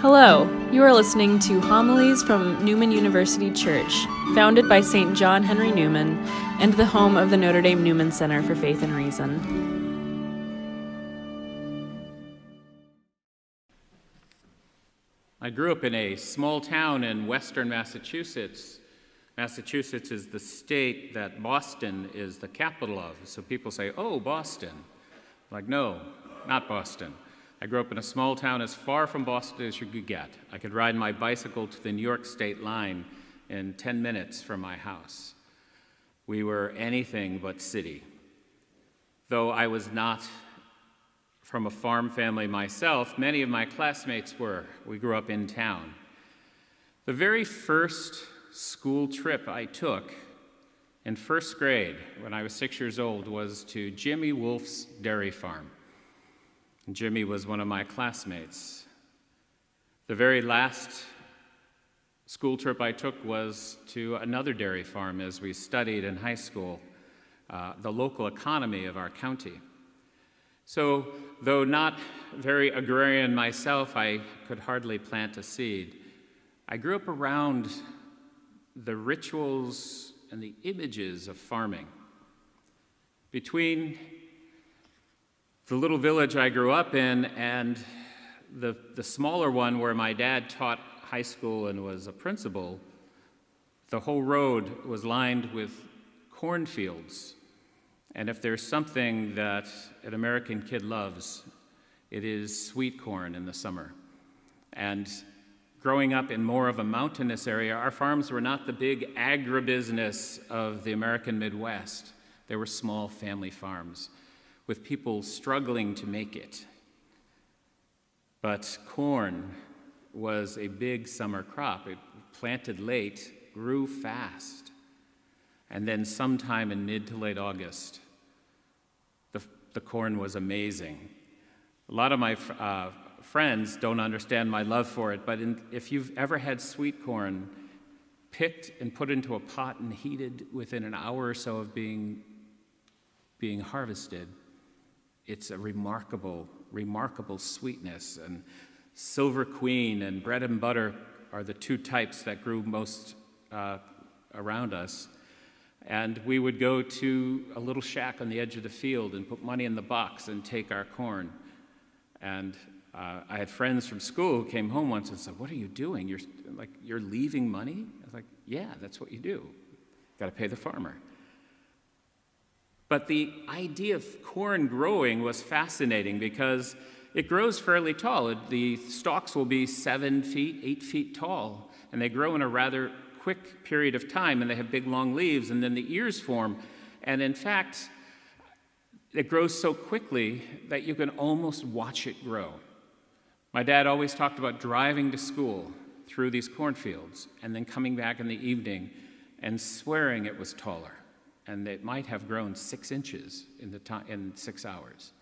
Hello, you are listening to homilies from Newman University Church, founded by St. John Henry Newman and the home of the Notre Dame Newman Center for Faith and Reason. I grew up in a small town in western Massachusetts. Massachusetts is the state that Boston is the capital of. So people say, oh, Boston. Like, no, not Boston. I grew up in a small town as far from Boston as you could get. I could ride my bicycle to the New York state line in 10 minutes from my house. We were anything but city. Though I was not from a farm family myself, many of my classmates were. We grew up in town. The very first school trip I took in first grade when I was six years old was to Jimmy Wolf's dairy farm. Jimmy was one of my classmates. The very last school trip I took was to another dairy farm as we studied in high school uh, the local economy of our county. So, though not very agrarian myself, I could hardly plant a seed. I grew up around the rituals and the images of farming. Between the little village I grew up in and the, the smaller one where my dad taught high school and was a principal, the whole road was lined with cornfields and if there's something that an American kid loves, it is sweet corn in the summer. And growing up in more of a mountainous area, our farms were not the big agribusiness of the American Midwest. They were small family farms with people struggling to make it. But corn was a big summer crop. It planted late, grew fast. And then, sometime in mid to late August, the, the corn was amazing. A lot of my uh, friends don't understand my love for it, but in, if you've ever had sweet corn picked and put into a pot and heated within an hour or so of being, being harvested, it's a remarkable, remarkable sweetness. And Silver Queen and bread and butter are the two types that grew most uh, around us. And we would go to a little shack on the edge of the field and put money in the box and take our corn. And uh, I had friends from school who came home once and said, "What are you doing? You're like you're leaving money?" I was like, "Yeah, that's what you do. Got to pay the farmer." But the idea of corn growing was fascinating because it grows fairly tall. The stalks will be seven feet, eight feet tall, and they grow in a rather quick period of time and they have big long leaves and then the ears form. And in fact, it grows so quickly that you can almost watch it grow. My dad always talked about driving to school through these cornfields and then coming back in the evening and swearing it was taller and it might have grown six inches in, the time, in six hours.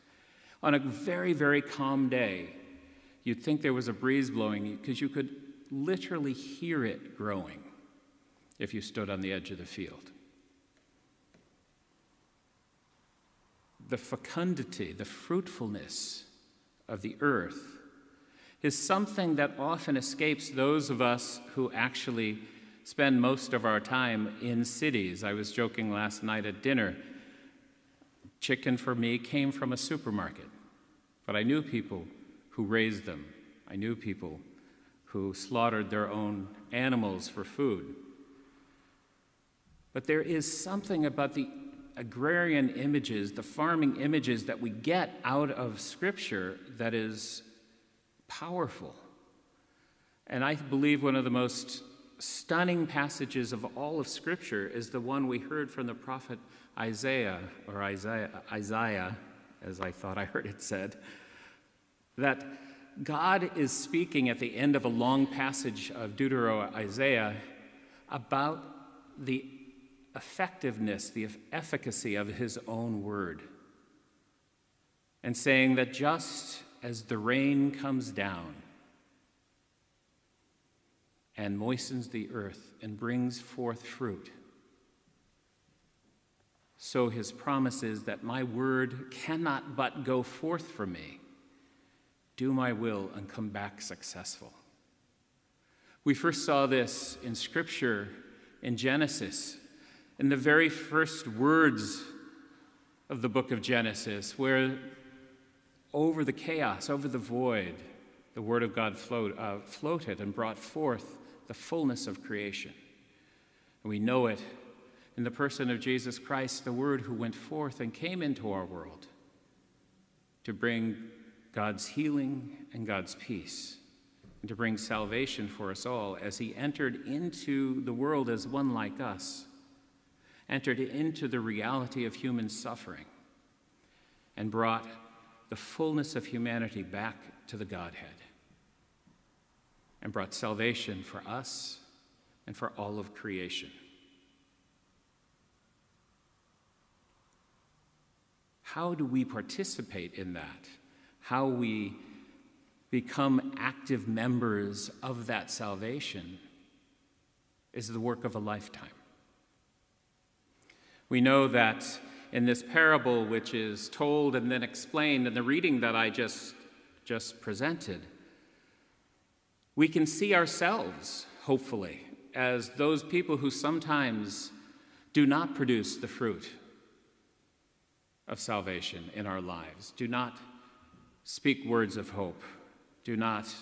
On a very, very calm day, you'd think there was a breeze blowing because you could literally hear it growing if you stood on the edge of the field. The fecundity, the fruitfulness of the earth is something that often escapes those of us who actually spend most of our time in cities. I was joking last night at dinner. Chicken for me came from a supermarket, but I knew people who raised them. I knew people who slaughtered their own animals for food. But there is something about the agrarian images, the farming images that we get out of Scripture that is powerful. And I believe one of the most stunning passages of all of Scripture is the one we heard from the prophet Isaiah, or Isaiah, Isaiah as I thought I heard it said, that God is speaking at the end of a long passage of Deutero Isaiah about the effectiveness, the efficacy of his own word. And saying that just as the rain comes down and moistens the earth and brings forth fruit, so his promise is that my word cannot but go forth from me, do my will, and come back successful. We first saw this in Scripture in Genesis, in the very first words of the book of Genesis, where over the chaos, over the void, the Word of God float, uh, floated and brought forth the fullness of creation. And we know it in the person of Jesus Christ, the Word who went forth and came into our world to bring God's healing and God's peace, and to bring salvation for us all as He entered into the world as one like us, entered into the reality of human suffering, and brought the fullness of humanity back to the Godhead, and brought salvation for us and for all of creation. How do we participate in that? How we become active members of that salvation is the work of a lifetime. We know that in this parable, which is told and then explained in the reading that I just, just presented, we can see ourselves, hopefully, as those people who sometimes do not produce the fruit of salvation in our lives. Do not speak words of hope. Do not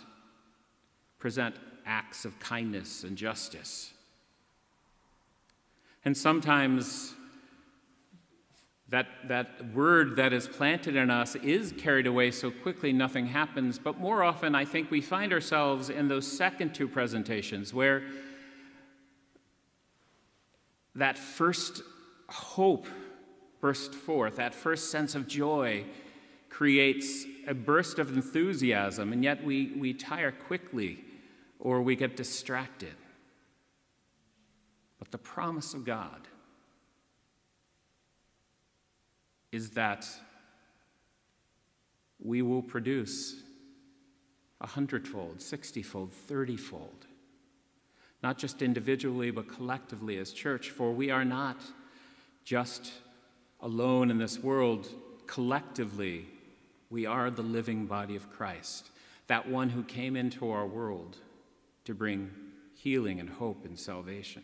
present acts of kindness and justice. And sometimes that, that word that is planted in us is carried away so quickly nothing happens. But more often, I think we find ourselves in those second two presentations where that first hope burst forth. That first sense of joy creates a burst of enthusiasm, and yet we, we tire quickly or we get distracted. But the promise of God is that we will produce a hundredfold, sixtyfold, thirtyfold, not just individually, but collectively as church, for we are not just alone in this world, collectively, we are the living body of Christ, that one who came into our world to bring healing and hope and salvation.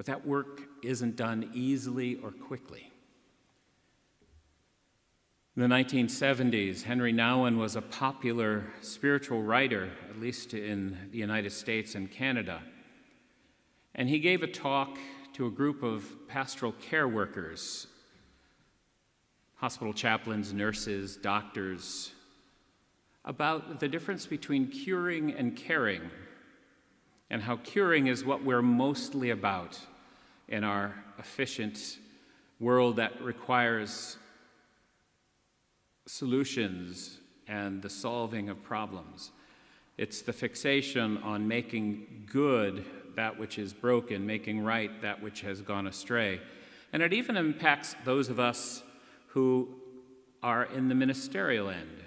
But that work isn't done easily or quickly. In the 1970s, Henri Nouwen was a popular spiritual writer, at least in the United States and Canada. And he gave a talk to a group of pastoral care workers, hospital chaplains, nurses, doctors, about the difference between curing and caring, and how curing is what we're mostly about in our efficient world that requires solutions and the solving of problems. It's the fixation on making good that which is broken, making right that which has gone astray. And it even impacts those of us who are in the ministerial end.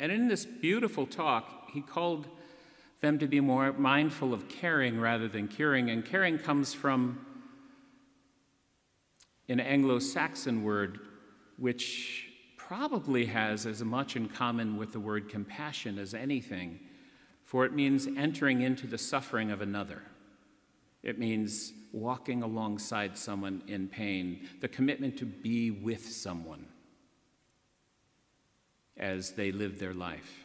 And in this beautiful talk, he called them to be more mindful of caring rather than curing. And caring comes from an Anglo Saxon word which probably has as much in common with the word compassion as anything for it means entering into the suffering of another. It means walking alongside someone in pain, the commitment to be with someone as they live their life.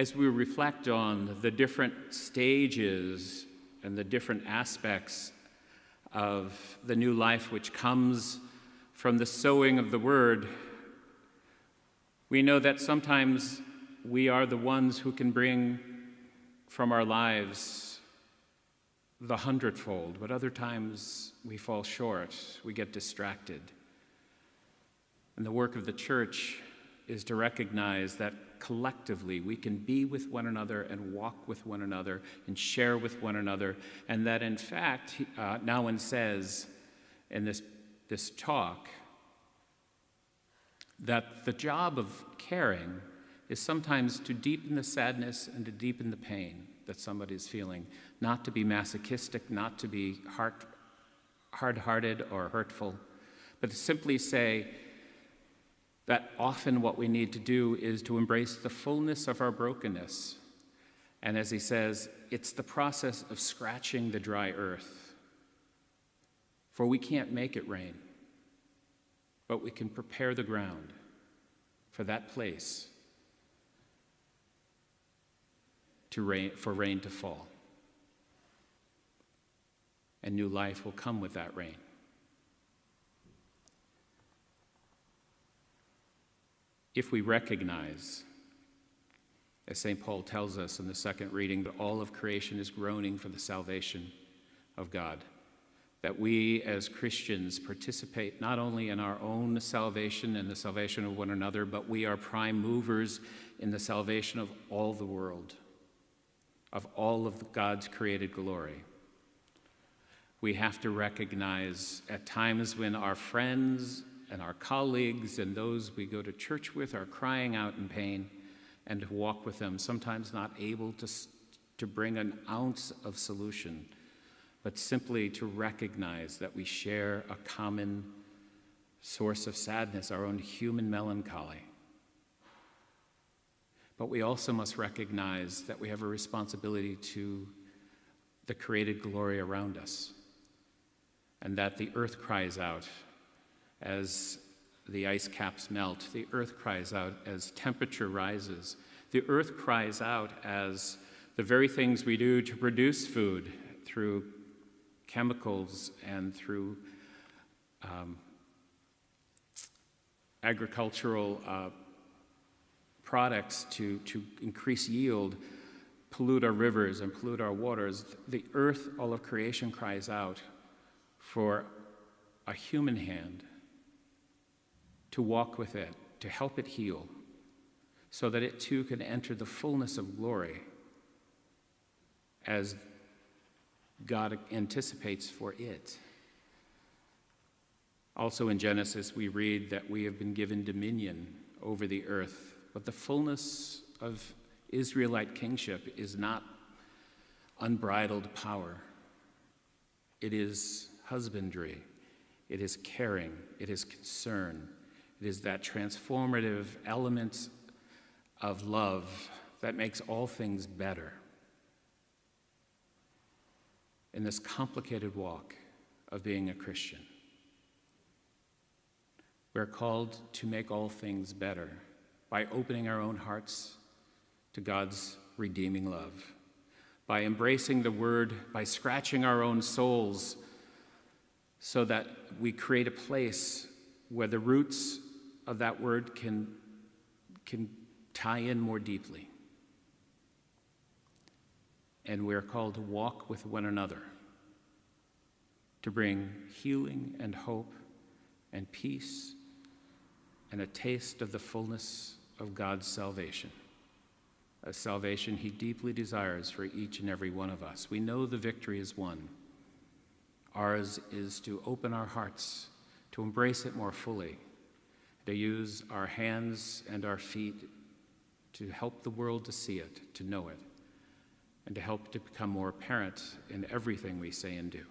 As we reflect on the different stages and the different aspects of the new life which comes from the sowing of the word, we know that sometimes we are the ones who can bring from our lives the hundredfold, but other times we fall short, we get distracted. And the work of the church is to recognize that collectively we can be with one another and walk with one another and share with one another, and that in fact, uh, Nouwen says in this, this talk, that the job of caring is sometimes to deepen the sadness and to deepen the pain that somebody is feeling, not to be masochistic, not to be heart, hard-hearted or hurtful, but to simply say, That often what we need to do is to embrace the fullness of our brokenness. And as he says, it's the process of scratching the dry earth. For we can't make it rain, but we can prepare the ground for that place to rain, for rain to fall. And new life will come with that rain. If we recognize, as St. Paul tells us in the second reading, that all of creation is groaning for the salvation of God, that we as Christians participate not only in our own salvation and the salvation of one another, but we are prime movers in the salvation of all the world, of all of God's created glory. We have to recognize at times when our friends and our colleagues and those we go to church with are crying out in pain and to walk with them, sometimes not able to, to bring an ounce of solution, but simply to recognize that we share a common source of sadness, our own human melancholy. But we also must recognize that we have a responsibility to the created glory around us, and that the earth cries out as the ice caps melt. The earth cries out as temperature rises. The earth cries out as the very things we do to produce food through chemicals and through um, agricultural uh, products to, to increase yield pollute our rivers and pollute our waters. The earth, all of creation, cries out for a human hand to walk with it, to help it heal, so that it too can enter the fullness of glory as God anticipates for it. Also in Genesis, we read that we have been given dominion over the earth, but the fullness of Israelite kingship is not unbridled power. It is husbandry, it is caring, it is concern, it is that transformative element of love that makes all things better. In this complicated walk of being a Christian, we're called to make all things better by opening our own hearts to God's redeeming love, by embracing the Word, by scratching our own souls so that we create a place where the roots of that word can, can tie in more deeply. And we're called to walk with one another, to bring healing and hope and peace and a taste of the fullness of God's salvation, a salvation He deeply desires for each and every one of us. We know the victory is won. Ours is to open our hearts, to embrace it more fully to use our hands and our feet to help the world to see it, to know it, and to help to become more apparent in everything we say and do.